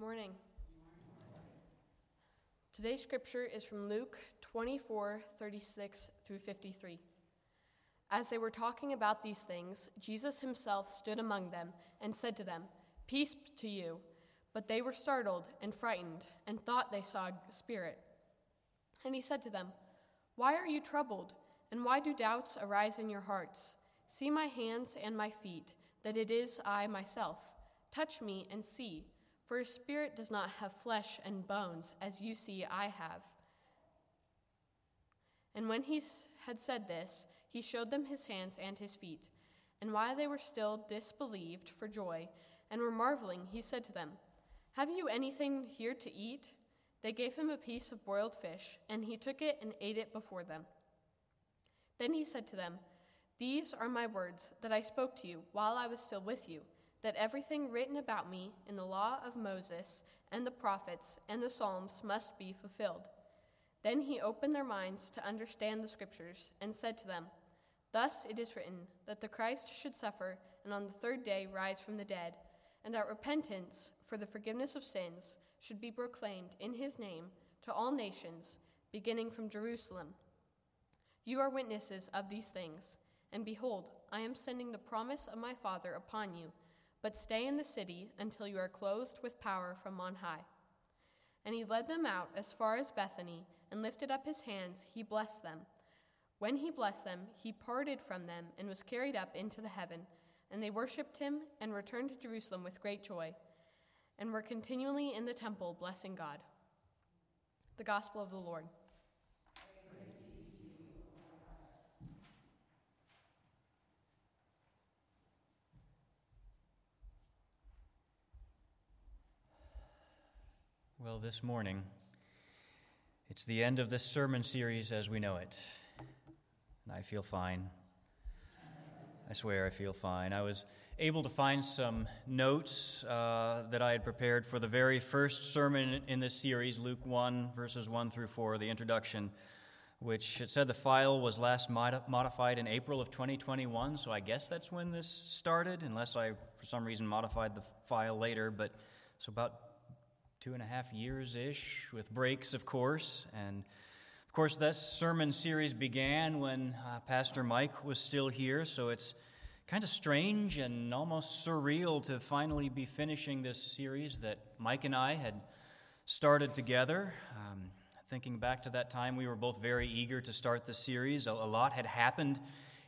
Morning. Today's scripture is from Luke 24 36 through 53. As they were talking about these things, Jesus himself stood among them and said to them, Peace to you. But they were startled and frightened and thought they saw a spirit. And he said to them, Why are you troubled? And why do doubts arise in your hearts? See my hands and my feet, that it is I myself. Touch me and see, for a spirit does not have flesh and bones, as you see I have. And when he had said this, he showed them his hands and his feet. And while they were still disbelieved for joy and were marveling, he said to them, Have you anything here to eat? They gave him a piece of boiled fish, and he took it and ate it before them. Then he said to them, These are my words that I spoke to you while I was still with you, that everything written about me in the law of Moses and the prophets and the Psalms must be fulfilled. Then he opened their minds to understand the scriptures and said to them, Thus it is written that the Christ should suffer and on the third day rise from the dead, and that repentance for the forgiveness of sins should be proclaimed in his name to all nations, beginning from Jerusalem. You are witnesses of these things, and behold, I am sending the promise of my Father upon you, but stay in the city until you are clothed with power from on high. And he led them out as far as Bethany, and lifted up his hands, he blessed them. When he blessed them, he parted from them and was carried up into the heaven. And they worshipped him and returned to Jerusalem with great joy, and were continually in the temple blessing God. The Gospel of the Lord. Well, this morning, it's the end of this sermon series as we know it. And I feel fine. I swear I feel fine. I was able to find some notes uh, that I had prepared for the very first sermon in this series, Luke 1, verses 1 through 4, the introduction, which it said the file was last mod- modified in April of 2021. So I guess that's when this started, unless I, for some reason, modified the file later. But so about two and a half years ish, with breaks, of course. And of course, that sermon series began when uh, Pastor Mike was still here, so it's kind of strange and almost surreal to finally be finishing this series that Mike and I had started together. Um, thinking back to that time, we were both very eager to start the series. A, a lot had happened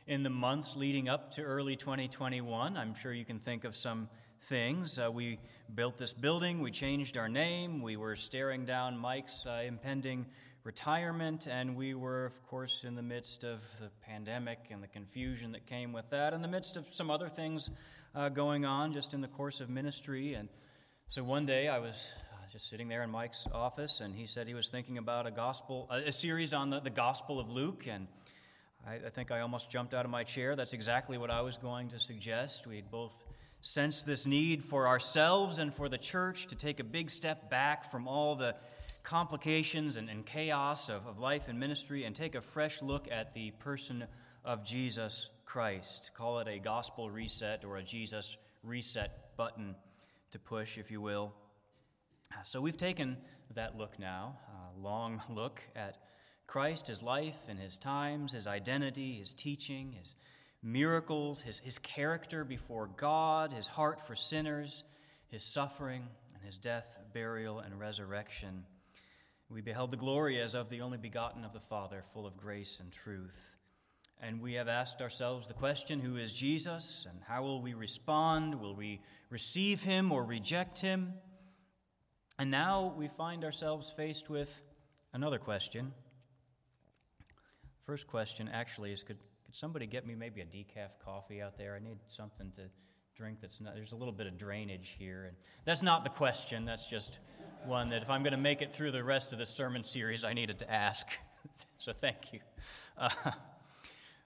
in the months leading up to early 2021. I'm sure you can think of some things. Uh, we built this building, we changed our name, we were staring down Mike's uh, impending retirement, and we were, of course, in the midst of the pandemic and the confusion that came with that, in the midst of some other things uh, going on just in the course of ministry. And so one day I was uh, just sitting there in Mike's office, and he said he was thinking about a gospel, a, series on the, the Gospel of Luke, and I, I think I almost jumped out of my chair. That's exactly what I was going to suggest. We'd both sense this need for ourselves and for the church to take a big step back from all the complications and, and chaos of, of life and ministry and take a fresh look at the person of Jesus Christ. Call it a gospel reset or a Jesus reset button to push, if you will. So we've taken that look now, a long look at Christ, his life and his times, his identity, his teaching, his miracles, his, his character before God, his heart for sinners, his suffering, and his death, burial, and resurrection. We beheld the glory as of the only begotten of the Father, full of grace and truth. And we have asked ourselves the question who is Jesus, and how will we respond? Will we receive him or reject him? And now we find ourselves faced with another question. First question actually is could could somebody get me maybe a decaf coffee out there? I need something to drink that's not, there's a little bit of drainage here. And that's not the question, that's just one that if I'm going to make it through the rest of the sermon series, I needed to ask. so thank you. Uh,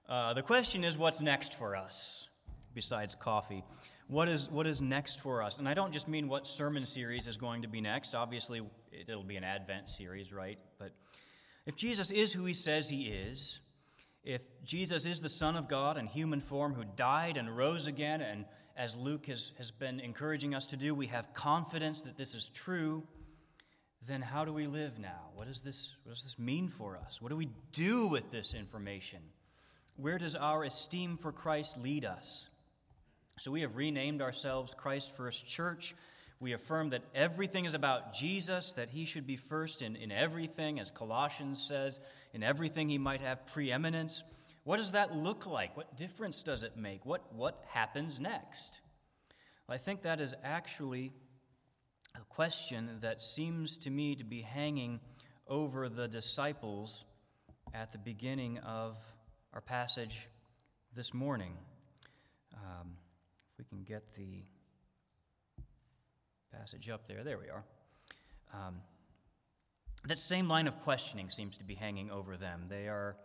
uh, the question is what's next for us besides coffee? What is, what is next for us? And I don't just mean what sermon series is going to be next. Obviously, it'll be an Advent series, right? But if Jesus is who he says he is, if Jesus is the Son of God in human form who died and rose again, and as Luke has, has been encouraging us to do, we have confidence that this is true, then how do we live now? What does this, what does this mean for us? What do we do with this information? Where does our esteem for Christ lead us? So we have renamed ourselves Christ First Church. We affirm that everything is about Jesus, that he should be first in, in everything, as Colossians says, in everything he might have preeminence. What does that look like? What difference does it make? What, what happens next? Well, I think that is actually a question that seems to me to be hanging over the disciples at the beginning of our passage this morning. Um, if we can get the passage up there. There we are. Um, that same line of questioning seems to be hanging over them. They are,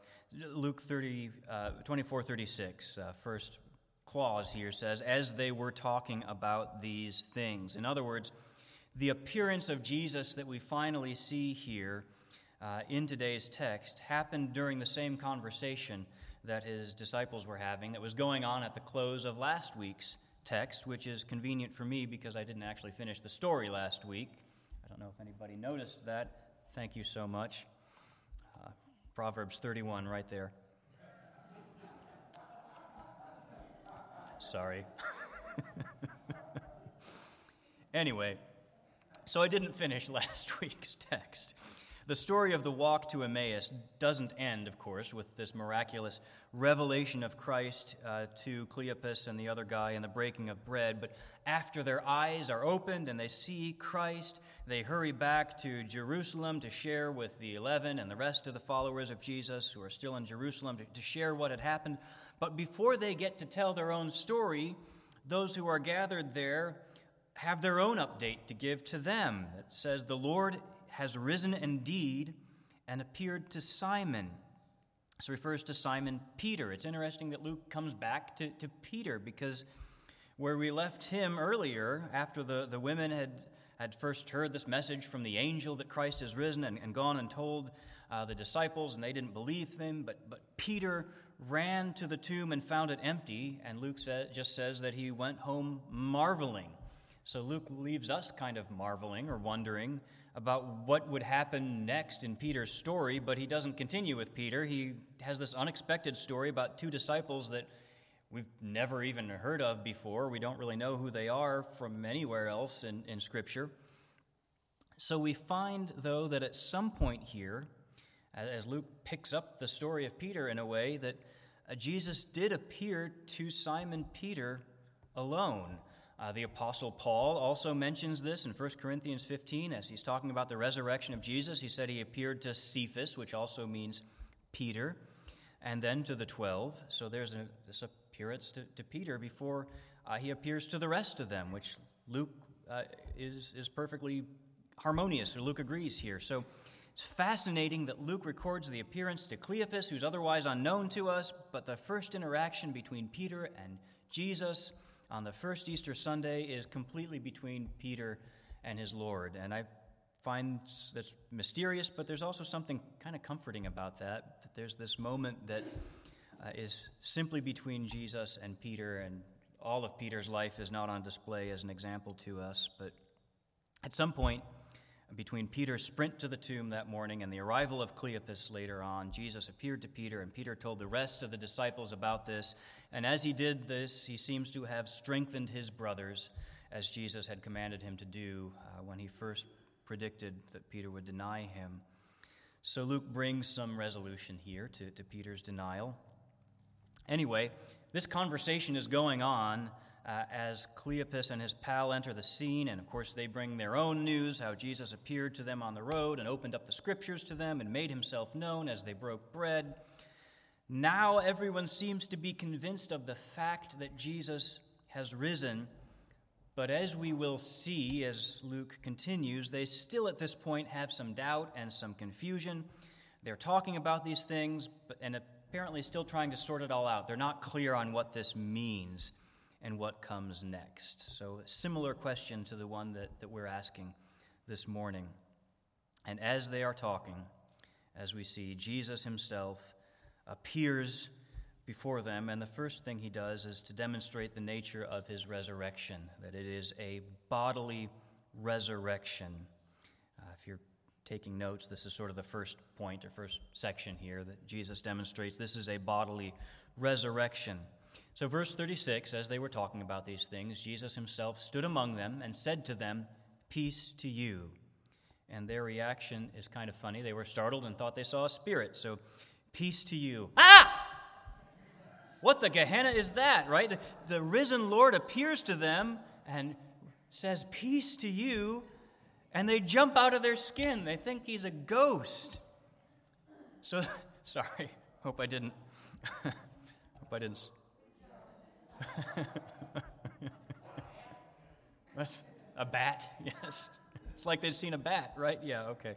Luke 30, uh, 24 36, uh, first clause here says, as they were talking about these things. In other words, the appearance of Jesus that we finally see here uh, in today's text happened during the same conversation that his disciples were having that was going on at the close of last week's text, which is convenient for me because I didn't actually finish the story last week. I don't know if anybody noticed that. Thank you so much. Uh, Proverbs 31, right there. Sorry. anyway, so I didn't finish last week's text. The story of the walk to Emmaus doesn't end, of course, with this miraculous revelation of Christ uh, to Cleopas and the other guy and the breaking of bread. But after their eyes are opened and they see Christ, they hurry back to Jerusalem to share with the eleven and the rest of the followers of Jesus who are still in Jerusalem to, to share what had happened. But before they get to tell their own story, those who are gathered there have their own update to give to them. It says, The Lord has risen indeed and appeared to Simon. This refers to Simon Peter. It's interesting that Luke comes back to, to Peter because where we left him earlier, after the, the women had, had first heard this message from the angel that Christ has risen and, and gone and told uh, the disciples, and they didn't believe him, but, but Peter ran to the tomb and found it empty, and Luke sa- just says that he went home marveling. So Luke leaves us kind of marveling or wondering about what would happen next in Peter's story, but he doesn't continue with Peter. He has this unexpected story about two disciples that we've never even heard of before. We don't really know who they are from anywhere else in, in Scripture. So we find, though, that at some point here, as Luke picks up the story of Peter in a way, that uh, Jesus did appear to Simon Peter alone. Uh, the Apostle Paul also mentions this in 1 Corinthians 15 as he's talking about the resurrection of Jesus. He said he appeared to Cephas, which also means Peter, and then to the 12. So there's a, this appearance to, to Peter before uh, he appears to the rest of them, which Luke uh, is, is perfectly harmonious, or Luke agrees here. So it's fascinating that Luke records the appearance to Cleopas, who's otherwise unknown to us, but the first interaction between Peter and Jesus on the first Easter Sunday is completely between Peter and his Lord. And I find that's mysterious, but there's also something kind of comforting about that. That there's this moment that uh, is simply between Jesus and Peter, and all of Peter's life is not on display as an example to us. But at some point, between Peter's sprint to the tomb that morning and the arrival of Cleopas later on, Jesus appeared to Peter, and Peter told the rest of the disciples about this. And as he did this, he seems to have strengthened his brothers, as Jesus had commanded him to do uh, when he first predicted that Peter would deny him. So Luke brings some resolution here to, to Peter's denial. Anyway, this conversation is going on uh, as Cleopas and his pal enter the scene. And of course, they bring their own news how Jesus appeared to them on the road and opened up the scriptures to them and made himself known as they broke bread. Now, everyone seems to be convinced of the fact that Jesus has risen. But as we will see as Luke continues, they still at this point have some doubt and some confusion. They're talking about these things and apparently still trying to sort it all out. They're not clear on what this means and what comes next. So, a similar question to the one that, that we're asking this morning. And as they are talking, as we see Jesus himself appears before them, and the first thing he does is to demonstrate the nature of his resurrection, that it is a bodily resurrection. Uh, if you're taking notes, this is sort of the first point or first section here that Jesus demonstrates. This is a bodily resurrection. So, verse 36, as they were talking about these things, Jesus himself stood among them and said to them, Peace to you. And their reaction is kind of funny. They were startled and thought they saw a spirit. So, peace to you. Ah! What the Gehenna is that, right? The, risen Lord appears to them and says, Peace to you. And they jump out of their skin. They think he's a ghost. So, sorry. Hope I didn't. hope I didn't. That's a bat, yes. It's like they'd seen a bat, right? Yeah, okay.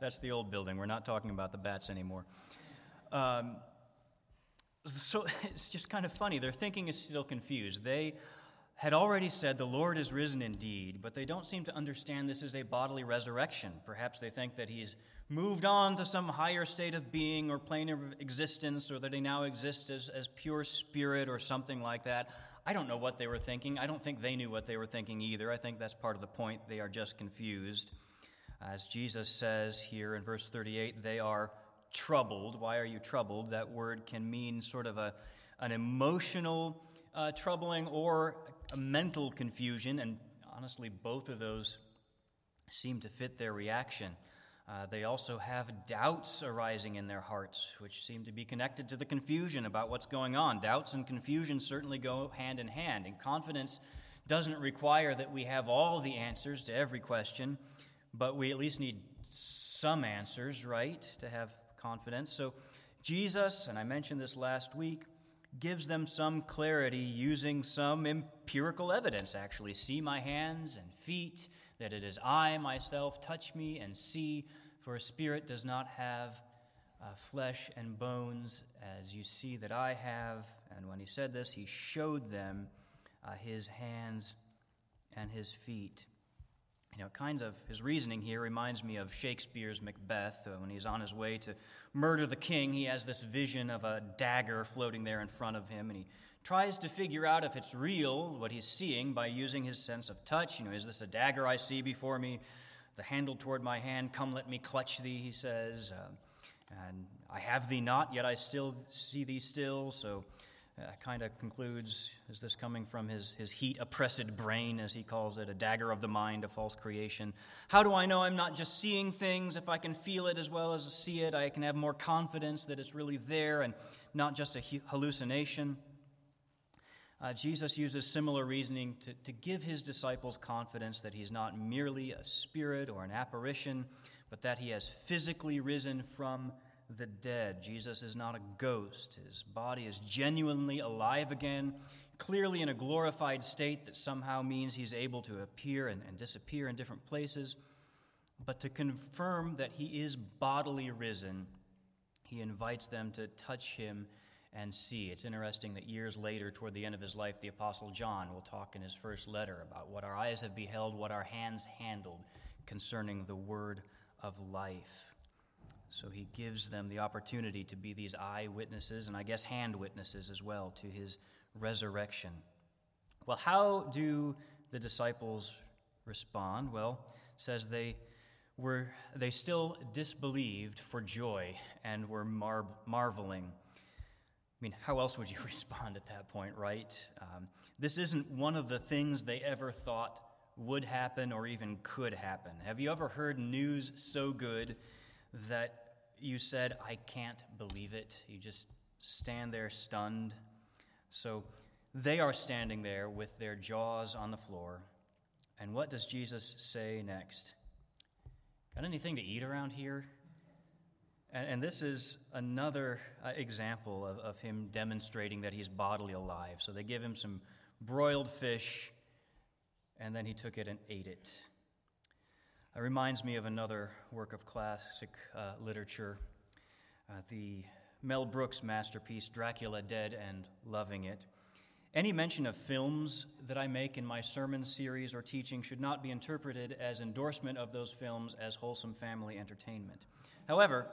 That's the old building. We're not talking about the bats anymore. Um, so it's just kind of funny. Their thinking is still confused. They had already said, The Lord is risen indeed, but they don't seem to understand this is a bodily resurrection. Perhaps they think that he's moved on to some higher state of being or plane of existence, or that they now exist as, as pure spirit or something like that. I don't know what they were thinking. I don't think they knew what they were thinking either. I think that's part of the point. They are just confused. As Jesus says here in verse 38, they are troubled. Why are you troubled? That word can mean sort of a, an emotional uh, troubling or a mental confusion, and honestly, both of those seem to fit their reaction. Uh, they also have doubts arising in their hearts, which seem to be connected to the confusion about what's going on. Doubts and confusion certainly go hand in hand, and confidence doesn't require that we have all the answers to every question, but we at least need some answers, right, to have confidence. So, Jesus, and I mentioned this last week, gives them some clarity using some empirical evidence, actually. See my hands and feet, that it is I myself. Touch me and see, for a spirit does not have uh, flesh and bones as you see that I have. And when he said this, he showed them uh, his hands and his feet. You know, kind of his reasoning here reminds me of Shakespeare's Macbeth. Uh, when he's on his way to murder the king, he has this vision of a dagger floating there in front of him, and he tries to figure out if it's real, what he's seeing, by using his sense of touch. You know, is this a dagger I see before me? The handle toward my hand, come let me clutch thee, he says. Uh, and I have thee not, yet I still see thee still. So uh, kind of concludes is this coming from his, his heat oppressed brain, as he calls it, a dagger of the mind, a false creation? How do I know I'm not just seeing things? If I can feel it as well as see it, I can have more confidence that it's really there and not just a hallucination. Uh, Jesus uses similar reasoning to, to give his disciples confidence that he's not merely a spirit or an apparition, but that he has physically risen from the dead. Jesus is not a ghost. His body is genuinely alive again, clearly in a glorified state that somehow means he's able to appear and, and disappear in different places. But to confirm that he is bodily risen, he invites them to touch him and see. It's interesting that years later, toward the end of his life, the Apostle John will talk in his first letter about what our eyes have beheld, what our hands handled concerning the word of life. So he gives them the opportunity to be these eyewitnesses and I guess hand witnesses as well to his resurrection. Well, how do the disciples respond? Well, says they were they still disbelieved for joy and were mar- marveling. I mean, how else would you respond at that point, right? Um, this isn't one of the things they ever thought would happen or even could happen. Have you ever heard news so good that you said, I can't believe it. You just stand there stunned. So they are standing there with their jaws on the floor. And what does Jesus say next? Got anything to eat around here? And, and this is another uh, example of, of him demonstrating that he's bodily alive. So they give him some broiled fish, and then he took it and ate it. It reminds me of another work of classic uh, literature, uh, the Mel Brooks masterpiece, Dracula Dead and Loving It. Any mention of films that I make in my sermon series or teaching should not be interpreted as endorsement of those films as wholesome family entertainment. However,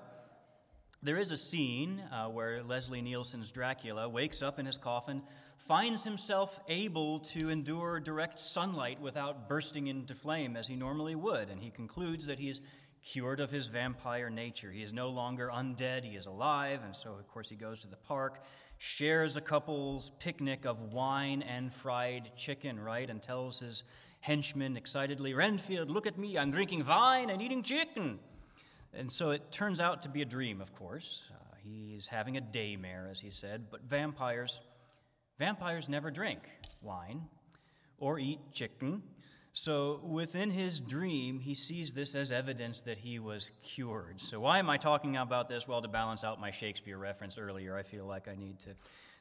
There is a scene uh, where Leslie Nielsen's Dracula wakes up in his coffin, finds himself able to endure direct sunlight without bursting into flame as he normally would, and he concludes that he is cured of his vampire nature. He is no longer undead, he is alive, and so, of course, he goes to the park, shares a couple's picnic of wine and fried chicken, right, and tells his henchman excitedly, Renfield, look at me, I'm drinking wine and eating chicken. And so it turns out to be a dream, of course. Uh, he's having a daymare, as he said, but vampires, vampires never drink wine or eat chicken. So within his dream, he sees this as evidence that he was cured. So why am I talking about this? Well, to balance out my Shakespeare reference earlier, I feel like I need to,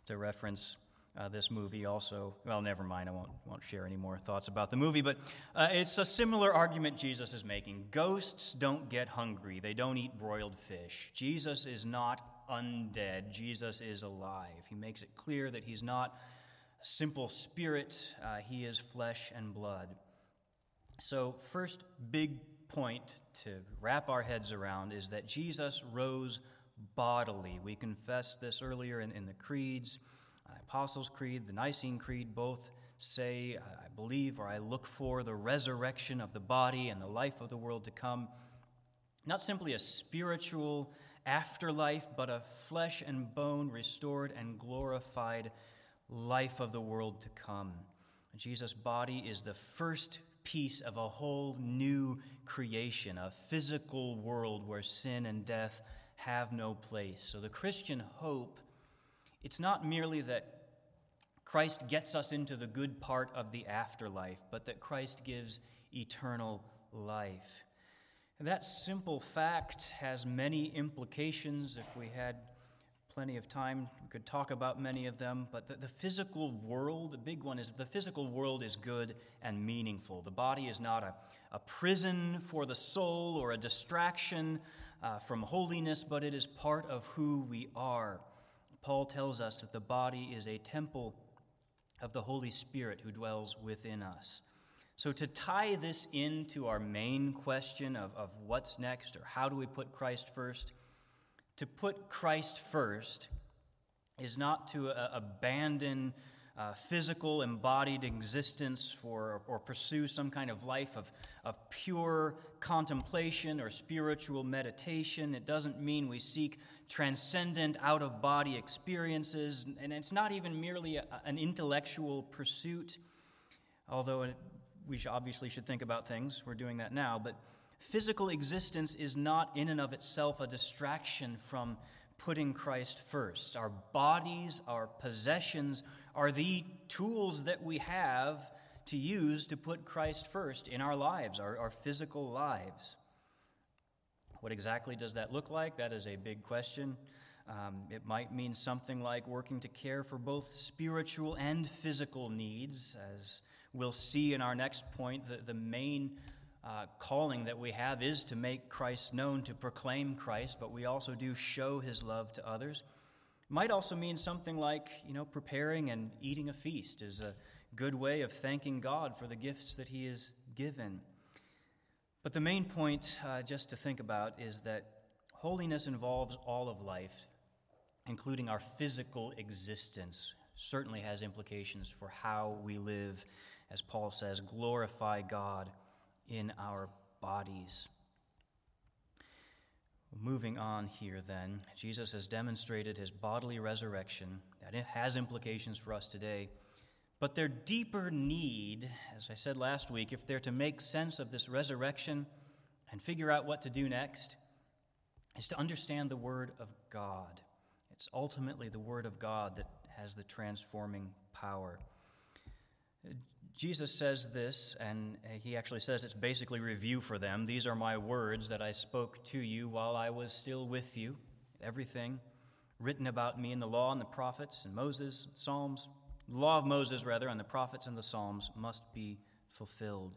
to reference uh, this movie also. Well, never mind, I won't, won't share any more thoughts about the movie, but uh, it's a similar argument Jesus is making. Ghosts don't get hungry, they don't eat broiled fish. Jesus is not undead, Jesus is alive. He makes it clear that he's not a simple spirit, uh, he is flesh and blood. So, first big point to wrap our heads around is that Jesus rose bodily. We confessed this earlier in, in the creeds. Apostles' Creed, the Nicene Creed both say, I believe or I look for the resurrection of the body and the life of the world to come. Not simply a spiritual afterlife, but a flesh and bone restored and glorified life of the world to come. Jesus' body is the first piece of a whole new creation, a physical world where sin and death have no place. So the Christian hope, it's not merely that Christ gets us into the good part of the afterlife, but that Christ gives eternal life. And that simple fact has many implications. If we had plenty of time, we could talk about many of them. But the, the, physical world, the big one is the physical world is good and meaningful. The body is not a, a prison for the soul or a distraction uh, from holiness, but it is part of who we are. Paul tells us that the body is a temple of the Holy Spirit who dwells within us. So, to tie this into our main question of, of what's next or how do we put Christ first, to put Christ first is not to uh, abandon uh, physical embodied existence for or pursue some kind of life of, of pure contemplation or spiritual meditation. It doesn't mean we seek transcendent out of body experiences, and it's not even merely a, an intellectual pursuit, although we obviously should think about things. We're doing that now, but physical existence is not in and of itself a distraction from putting Christ first. Our bodies, our possessions, are the tools that we have to use to put Christ first in our lives, our, our physical lives. What exactly does that look like? That is a big question. Um, it might mean something like working to care for both spiritual and physical needs. As we'll see in our next point, the, the main uh, calling that we have is to make Christ known, to proclaim Christ, but we also do show his love to others. Might also mean something like, you know, preparing and eating a feast is a good way of thanking God for the gifts that He has given. But the main point, uh, just to think about, is that holiness involves all of life, including our physical existence. Certainly has implications for how we live, as Paul says, glorify God in our bodies. Moving on here, then, Jesus has demonstrated his bodily resurrection. That has implications for us today. But their deeper need, as I said last week, if they're to make sense of this resurrection and figure out what to do next, is to understand the Word of God. It's ultimately the Word of God that has the transforming power. Jesus says this, and he actually says it's basically review for them. These are my words that I spoke to you while I was still with you. Everything written about me in the law and the prophets and Moses, Psalms, the law of Moses, rather, and the prophets and the Psalms must be fulfilled.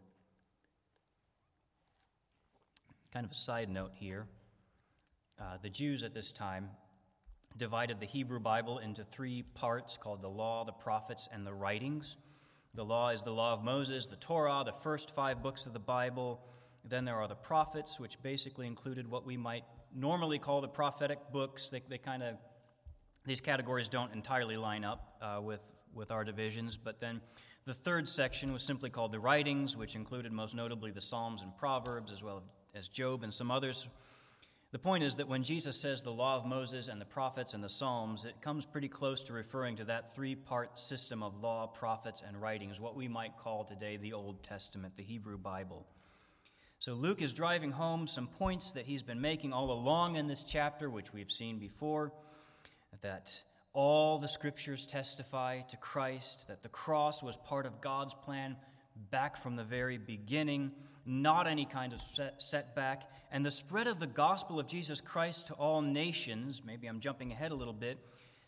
Kind of a side note here. Uh, the Jews at this time divided the Hebrew Bible into three parts called the law, the prophets, and the writings. The law is the law of Moses, the Torah, the first five books of the Bible. Then there are the prophets, which basically included what we might normally call the prophetic books. They, they kind of, these categories don't entirely line up uh, with, with our divisions, but then the third section was simply called the writings, which included most notably the Psalms and Proverbs, as well as Job and some others. The point is that when Jesus says the law of Moses and the prophets and the Psalms, it comes pretty close to referring to that three part system of law, prophets, and writings, what we might call today the Old Testament, the Hebrew Bible. So Luke is driving home some points that he's been making all along in this chapter, which we've seen before that all the scriptures testify to Christ, that the cross was part of God's plan back from the very beginning, not any kind of set, setback, and the spread of the gospel of Jesus Christ to all nations. Maybe I'm jumping ahead a little bit.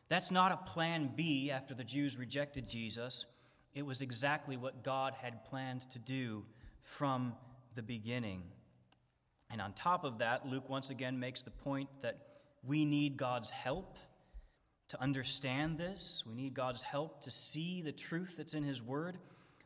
That's not a plan B after the Jews rejected Jesus. It was exactly what God had planned to do from the beginning. And on top of that, Luke once again makes the point that we need God's help to understand this. We need God's help to see the truth that's in His Word.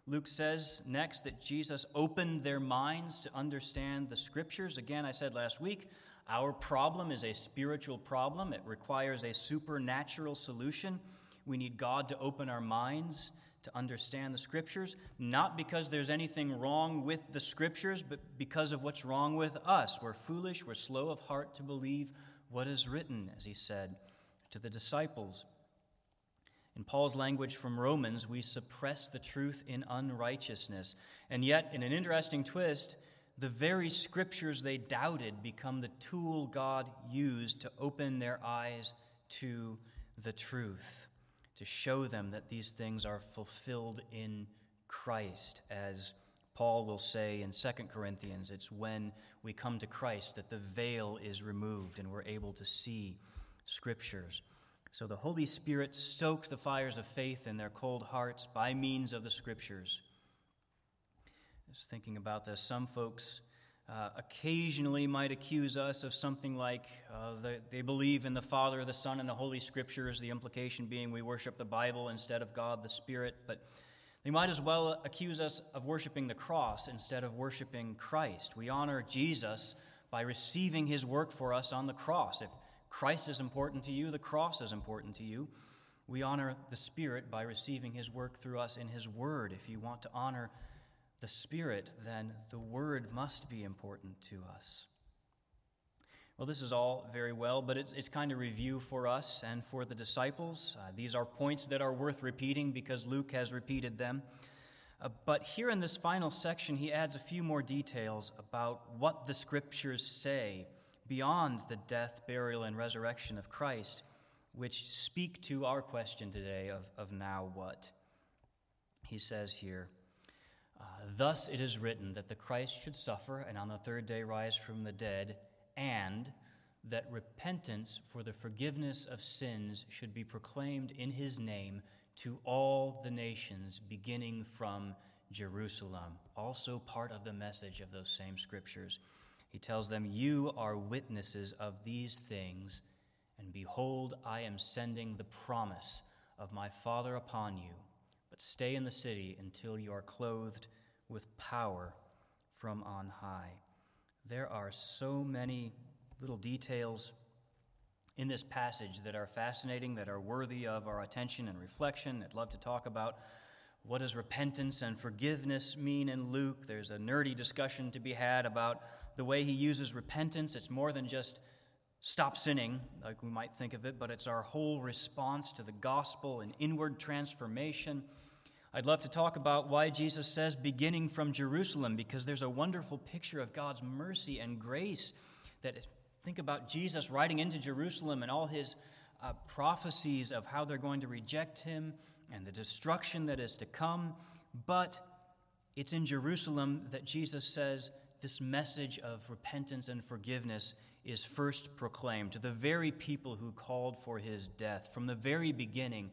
Luke says next that Jesus opened their minds to understand the Scriptures. Again, I said last week, our problem is a spiritual problem, it requires a supernatural solution. We need God to open our minds to understand the scriptures, not because there's anything wrong with the scriptures, but because of what's wrong with us. We're foolish, we're slow of heart to believe what is written, as he said to the disciples. In Paul's language from Romans, we suppress the truth in unrighteousness. And yet, in an interesting twist, the very scriptures they doubted become the tool God used to open their eyes to the truth to show them that these things are fulfilled in Christ. As Paul will say in 2 Corinthians, it's when we come to Christ that the veil is removed and we're able to see scriptures. So the Holy Spirit stoked the fires of faith in their cold hearts by means of the scriptures. Just thinking about this, some folks uh, occasionally might accuse us of something like uh, they, they believe in the Father, the Son, and the Holy Scriptures, the implication being we worship the Bible instead of God the Spirit. But they might as well accuse us of worshiping the cross instead of worshiping Christ. We honor Jesus by receiving his work for us on the cross. If Christ is important to you, the cross is important to you. We honor the Spirit by receiving his work through us in his word. If you want to honor the Spirit, then the Word must be important to us. Well, this is all very well, but it's kind of review for us and for the disciples. Uh, these are points that are worth repeating because Luke has repeated them. Uh, but here in this final section, he adds a few more details about what the scriptures say beyond the death, burial, and resurrection of Christ, which speak to our question today of, of now what. He says here, uh, Thus it is written that the Christ should suffer and on the third day rise from the dead, and that repentance for the forgiveness of sins should be proclaimed in his name to all the nations, beginning from Jerusalem. Also, part of the message of those same scriptures. He tells them, You are witnesses of these things, and behold, I am sending the promise of my Father upon you but stay in the city until you are clothed with power from on high. There are so many little details in this passage that are fascinating, that are worthy of our attention and reflection. I'd love to talk about what does repentance and forgiveness mean in Luke. There's a nerdy discussion to be had about the way he uses repentance. It's more than just stop sinning, like we might think of it, but it's our whole response to the gospel and inward transformation. I'd love to talk about why Jesus says beginning from Jerusalem, because there's a wonderful picture of God's mercy and grace that think about Jesus riding into Jerusalem and all his uh, prophecies of how they're going to reject him and the destruction that is to come. But it's in Jerusalem that Jesus says this message of repentance and forgiveness is first proclaimed to the very people who called for his death. From the very beginning,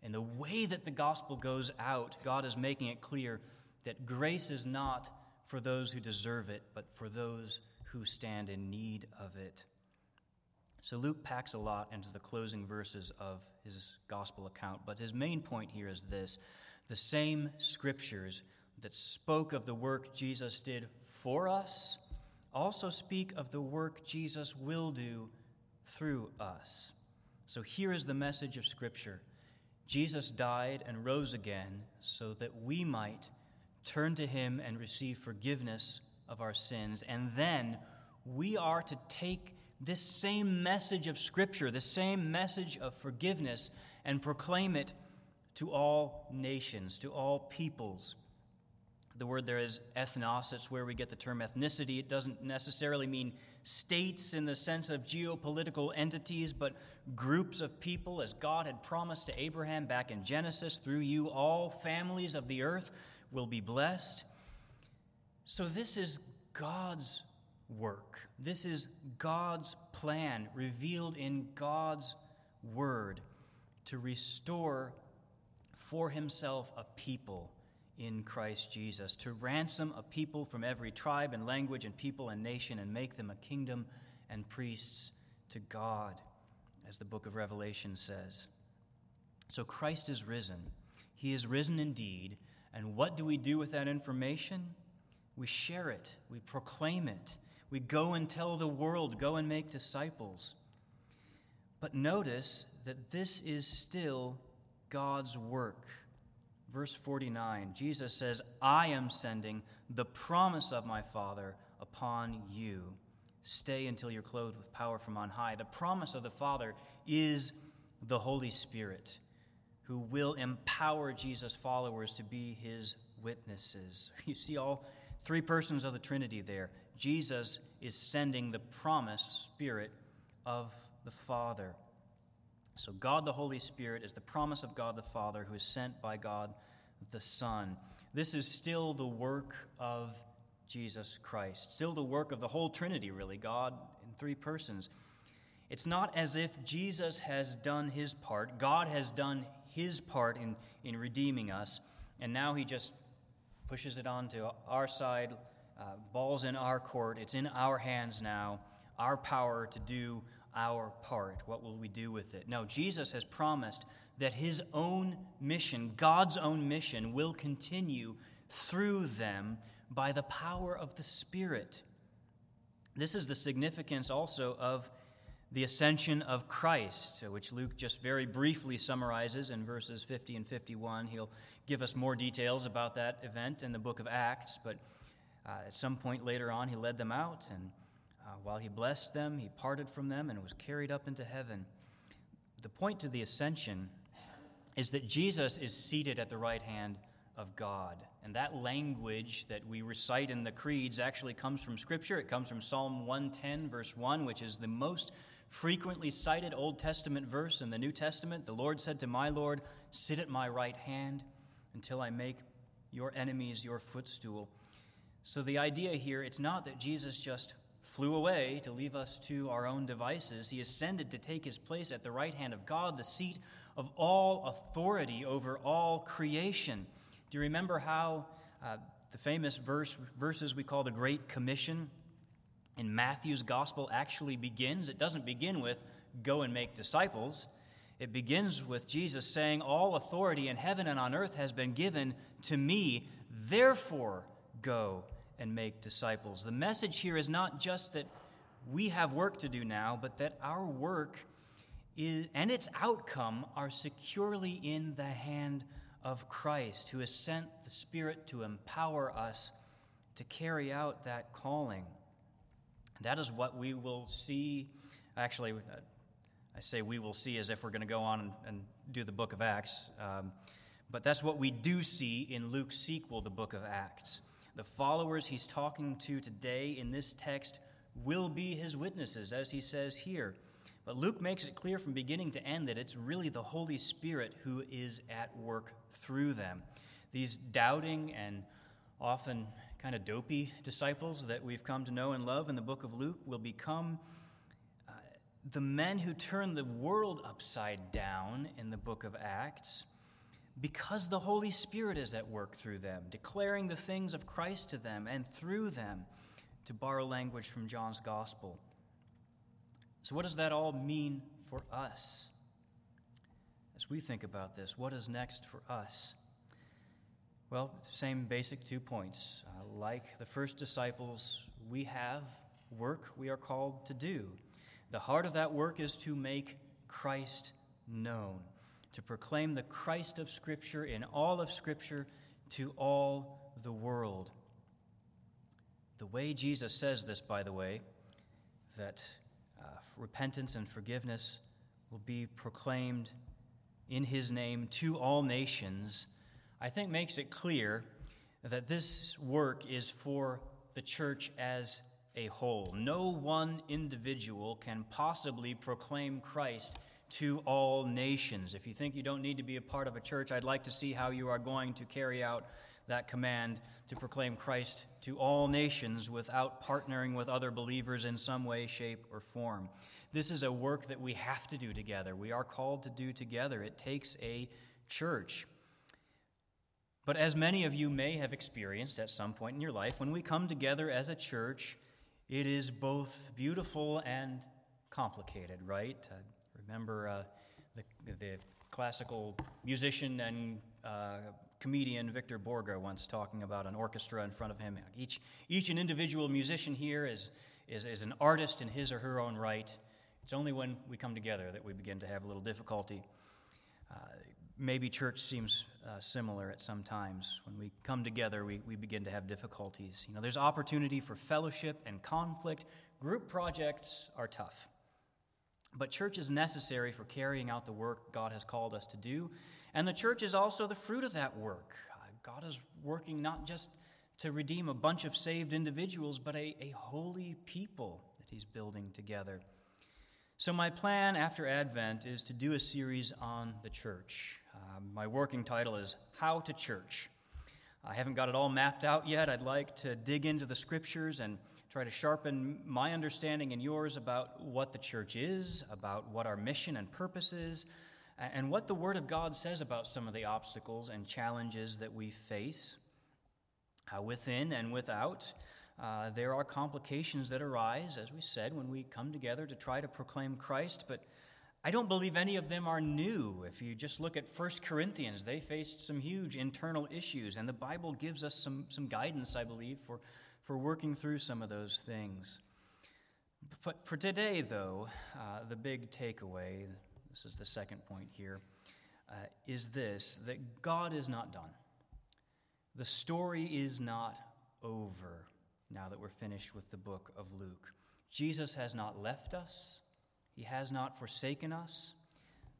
and the way that the gospel goes out, God is making it clear that grace is not for those who deserve it, but for those who stand in need of it. So Luke packs a lot into the closing verses of his gospel account, but his main point here is this the same scriptures that spoke of the work Jesus did for us also speak of the work Jesus will do through us. So here is the message of Scripture Jesus died and rose again so that we might turn to him and receive forgiveness of our sins. And then we are to take this same message of Scripture, the same message of forgiveness, and proclaim it to all nations, to all peoples. The word there is ethnos. It's where we get the term ethnicity. It doesn't necessarily mean states in the sense of geopolitical entities, but groups of people, as God had promised to Abraham back in Genesis through you, all families of the earth will be blessed. So, this is God's work. This is God's plan revealed in God's word to restore for himself a people in Christ Jesus, to ransom a people from every tribe and language and people and nation and make them a kingdom and priests to God, as the book of Revelation says. So Christ is risen. He is risen indeed. And what do we do with that information? We share it, we proclaim it, we go and tell the world, go and make disciples. But notice that this is still God's work. Verse 49, Jesus says, I am sending the promise of my Father upon you. Stay until you're clothed with power from on high. The promise of the Father is the Holy Spirit, who will empower Jesus' followers to be his witnesses. You see all three persons of the Trinity there. Jesus is sending the promised Spirit of the Father. So, God the Holy Spirit is the promise of God the Father who is sent by God the Son. This is still the work of Jesus Christ, still the work of the whole Trinity, really, God in three persons. It's not as if Jesus has done his part, God has done his part in, in redeeming us, and now he just pushes it onto our side, uh, balls in our court. It's in our hands now, our power to do our part. What will we do with it? No, Jesus has promised that his own mission, God's own mission, will continue through them by the power of the Spirit. This is the significance also of the ascension of Christ, which Luke just very briefly summarizes in verses 50 and 51. He'll give us more details about that event in the book of Acts, but uh, at some point later on, he led them out, and uh, while he blessed them, he parted from them and was carried up into heaven. The point to the ascension is that Jesus is seated at the right hand of God. And that language that we recite in the creeds actually comes from Scripture. It comes from Psalm 110, verse 1, which is the most frequently cited Old Testament verse in the New Testament. The Lord said to my Lord, Sit at my right hand until I make your enemies your footstool. So the idea here, it's not that Jesus just flew away to leave us to our own devices. He ascended to take his place at the right hand of God, the seat of all authority over all creation. Do you remember how uh, the famous verse, verses we call the Great Commission in Matthew's gospel actually begins? It doesn't begin with, go and make disciples. It begins with Jesus saying, All authority in heaven and on earth has been given to me, therefore go and make disciples. The message here is not just that we have work to do now, but that our work is, and its outcome are securely in the hand of Christ, who has sent the Spirit to empower us to carry out that calling. That is what we will see. Actually, I say we will see as if we're going to go on and, and do the book of Acts. Um, but that's what we do see in Luke's sequel, the book of Acts. The followers he's talking to today in this text will be his witnesses, as he says here. But Luke makes it clear from beginning to end that it's really the Holy Spirit who is at work through them. These doubting and often kind of dopey disciples that we've come to know and love in the book of Luke will become uh, the men who turn the world upside down in the book of Acts because the Holy Spirit is at work through them, declaring the things of Christ to them and through them, to borrow language from John's Gospel. So, what does that all mean for us? As we think about this, what is next for us? Well, same basic two points. Uh, like the first disciples, we have work we are called to do. The heart of that work is to make Christ known, to proclaim the Christ of Scripture in all of Scripture to all the world. The way Jesus says this, by the way, that uh, repentance and forgiveness will be proclaimed in his name to all nations, I think makes it clear that this work is for the church as a whole. No one individual can possibly proclaim Christ to all nations. If you think you don't need to be a part of a church, I'd like to see how you are going to carry out that command to proclaim Christ to all nations without partnering with other believers in some way, shape, or form. This is a work that we have to do together. We are called to do together. It takes a church. But as many of you may have experienced at some point in your life, when we come together as a church, it is both beautiful and complicated, right? Uh, Remember uh, the, the, classical musician and uh, comedian Victor Borge once talking about an orchestra in front of him. Each, each an individual musician here is, is, is an artist in his or her own right. It's only when we come together that we begin to have a little difficulty. Uh, maybe church seems uh, similar at some times. When we come together, we, we begin to have difficulties. You know, there's opportunity for fellowship and conflict. Group projects are tough. But church is necessary for carrying out the work God has called us to do. And the church is also the fruit of that work. Uh, God is working not just to redeem a bunch of saved individuals, but a, a holy people that He's building together. So, my plan after Advent is to do a series on the church. Uh, my working title is How to Church. I haven't got it all mapped out yet. I'd like to dig into the scriptures and try to sharpen my understanding and yours about what the church is, about what our mission and purpose is, and what the Word of God says about some of the obstacles and challenges that we face uh, within and without. Uh, there are complications that arise, as we said, when we come together to try to proclaim Christ, but I don't believe any of them are new. If you just look at 1 Corinthians, they faced some huge internal issues, and the Bible gives us some, some guidance, I believe, for, for working through some of those things. But for today, though, uh, the big takeaway this is the second point here uh, is this that God is not done. The story is not over now that we're finished with the book of Luke. Jesus has not left us, He has not forsaken us.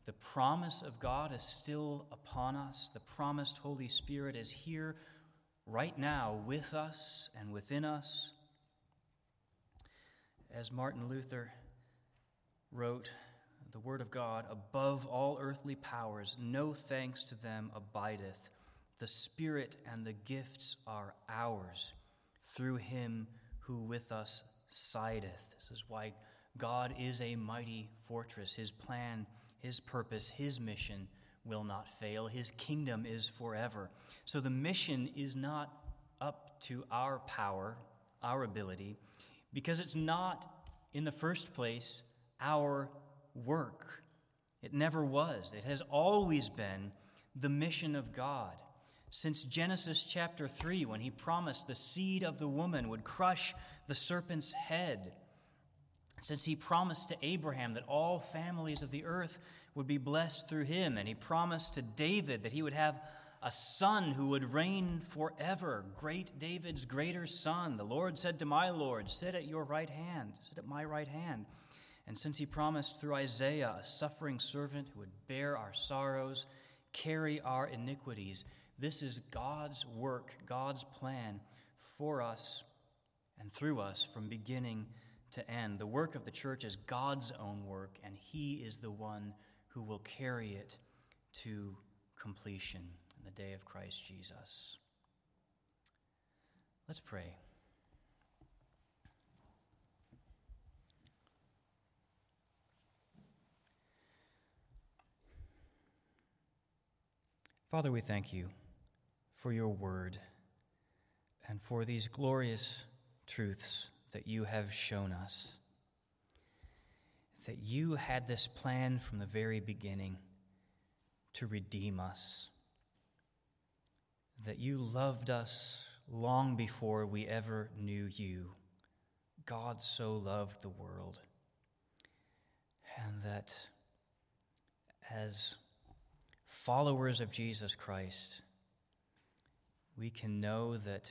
The promise of God is still upon us. The promised Holy Spirit is here right now with us and within us. As Martin Luther wrote, the Word of God, above all earthly powers, no thanks to them abideth. The Spirit and the gifts are ours through him who with us sideth. This is why God is a mighty fortress. His plan, his purpose, his mission will not fail. His kingdom is forever. So the mission is not up to our power, our ability, because it's not, in the first place, our work. It never was. It has always been the mission of God since Genesis chapter 3, when he promised the seed of the woman would crush the serpent's head. Since he promised to Abraham that all families of the earth would be blessed through him, and he promised to David that he would have a son who would reign forever, great David's greater son. The Lord said to my Lord, Sit at your right hand, sit at my right hand. And since he promised through Isaiah a suffering servant who would bear our sorrows, carry our iniquities, this is God's work, God's plan for us and through us from beginning to end. The work of the church is God's own work, and He is the one who will carry it to completion in the day of Christ Jesus. Let's pray. Father, we thank you for your word and for these glorious truths that you have shown us. That you had this plan from the very beginning to redeem us. That you loved us long before we ever knew you. God so loved the world, and that as followers of Jesus Christ, we can know that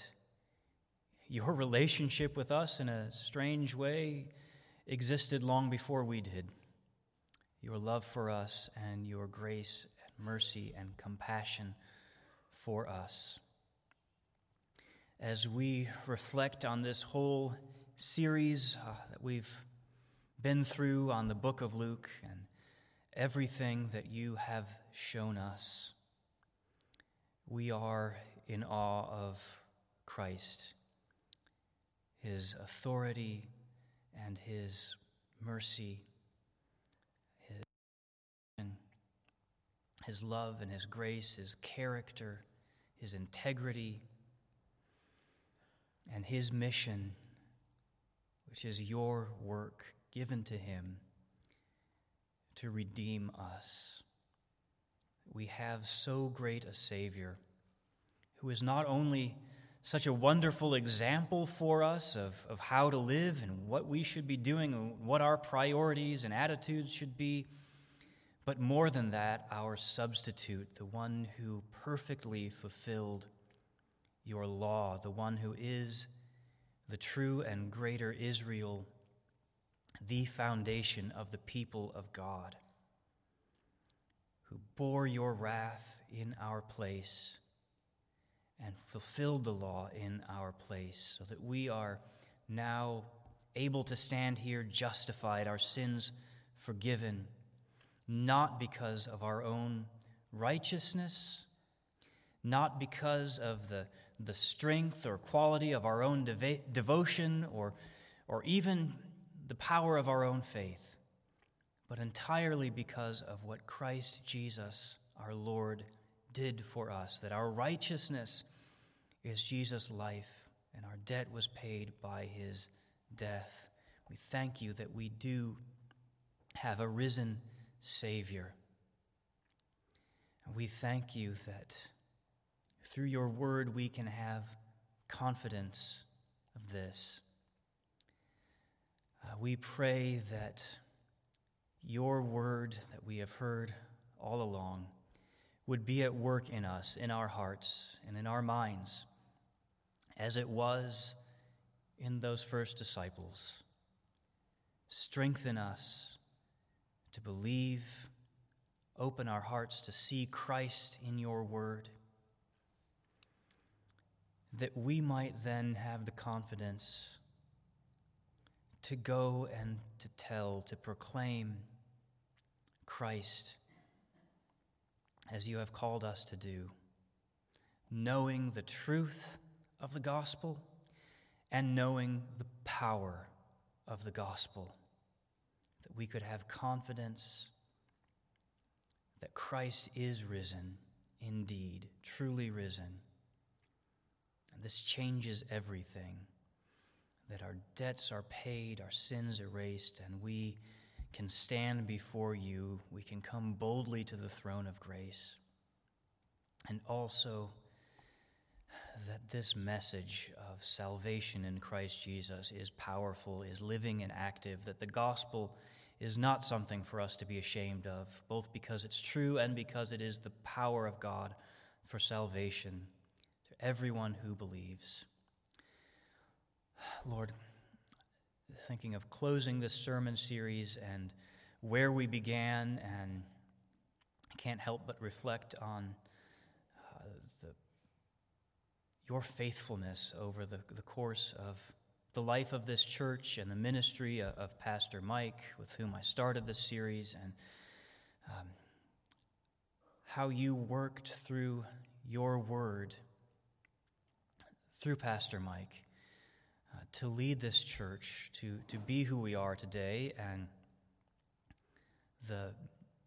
your relationship with us in a strange way existed long before we did. Your love for us and your grace and mercy and compassion for us. As we reflect on this whole series uh, that we've been through on the book of Luke and everything that you have shown us, we are in awe of Christ, his authority and his mercy, his, his love and his grace, his character, his integrity, and his mission, which is your work given to him to redeem us. We have so great a Savior who is not only such a wonderful example for us of, of how to live and what we should be doing and what our priorities and attitudes should be, but more than that, our substitute, the one who perfectly fulfilled your law, the one who is the true and greater Israel, the foundation of the people of God, who bore your wrath in our place and fulfilled the law in our place, so that we are now able to stand here justified, our sins forgiven, not because of our own righteousness, not because of the, the strength or quality of our own dev- devotion or, or even the power of our own faith, but entirely because of what Christ Jesus, our Lord, did for us, that our righteousness is Jesus' life and our debt was paid by his death. We thank you that we do have a risen Savior. And we thank you that through your word we can have confidence of this. Uh, we pray that your word that we have heard all along would be at work in us, in our hearts, and in our minds, as it was in those first disciples. Strengthen us to believe, open our hearts to see Christ in your word, that we might then have the confidence to go and to tell, to proclaim Christ as you have called us to do, knowing the truth of the gospel and knowing the power of the gospel, that we could have confidence that Christ is risen, indeed, truly risen. And this changes everything. That our debts are paid, our sins erased, and we can stand before you. We can come boldly to the throne of grace. And also, that this message of salvation in Christ Jesus is powerful, is living and active, that the gospel is not something for us to be ashamed of, both because it's true and because it is the power of God for salvation to everyone who believes. Lord, thinking of closing this sermon series and where we began, and I can't help but reflect on uh, the, your faithfulness over the, the course of the life of this church and the ministry of, of Pastor Mike, with whom I started this series, and um, how you worked through your word through Pastor Mike to lead this church, to, to be who we are today, and the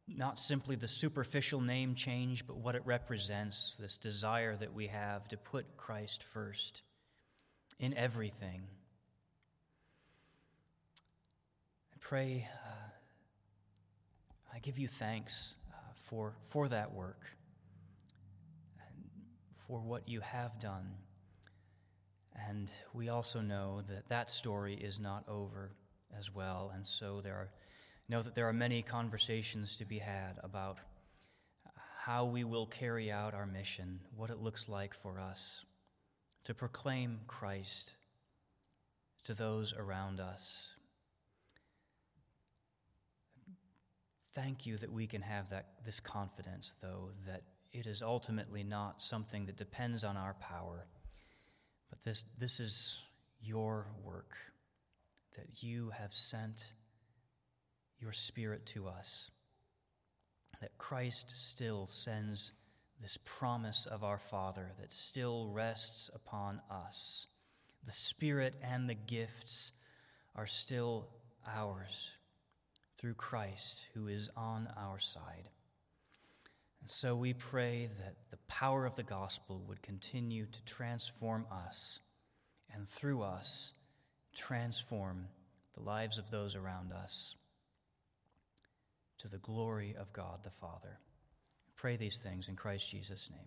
not simply the superficial name change, but what it represents this desire that we have to put Christ first in everything. I pray, uh, I give you thanks uh, for, for that work and for what you have done And we also know that that story is not over as well. And so there are, know that there are many conversations to be had about how we will carry out our mission, what it looks like for us to proclaim Christ to those around us. Thank you that we can have that, this confidence, though, that it is ultimately not something that depends on our power, this, this is your work, that you have sent your Spirit to us that Christ still sends this promise of our Father that still rests upon us. The Spirit and the gifts are still ours through Christ who is on our side. And so we pray that the power of the gospel would continue to transform us and through us transform the lives of those around us to the glory of God the Father. Pray these things in Christ Jesus' name.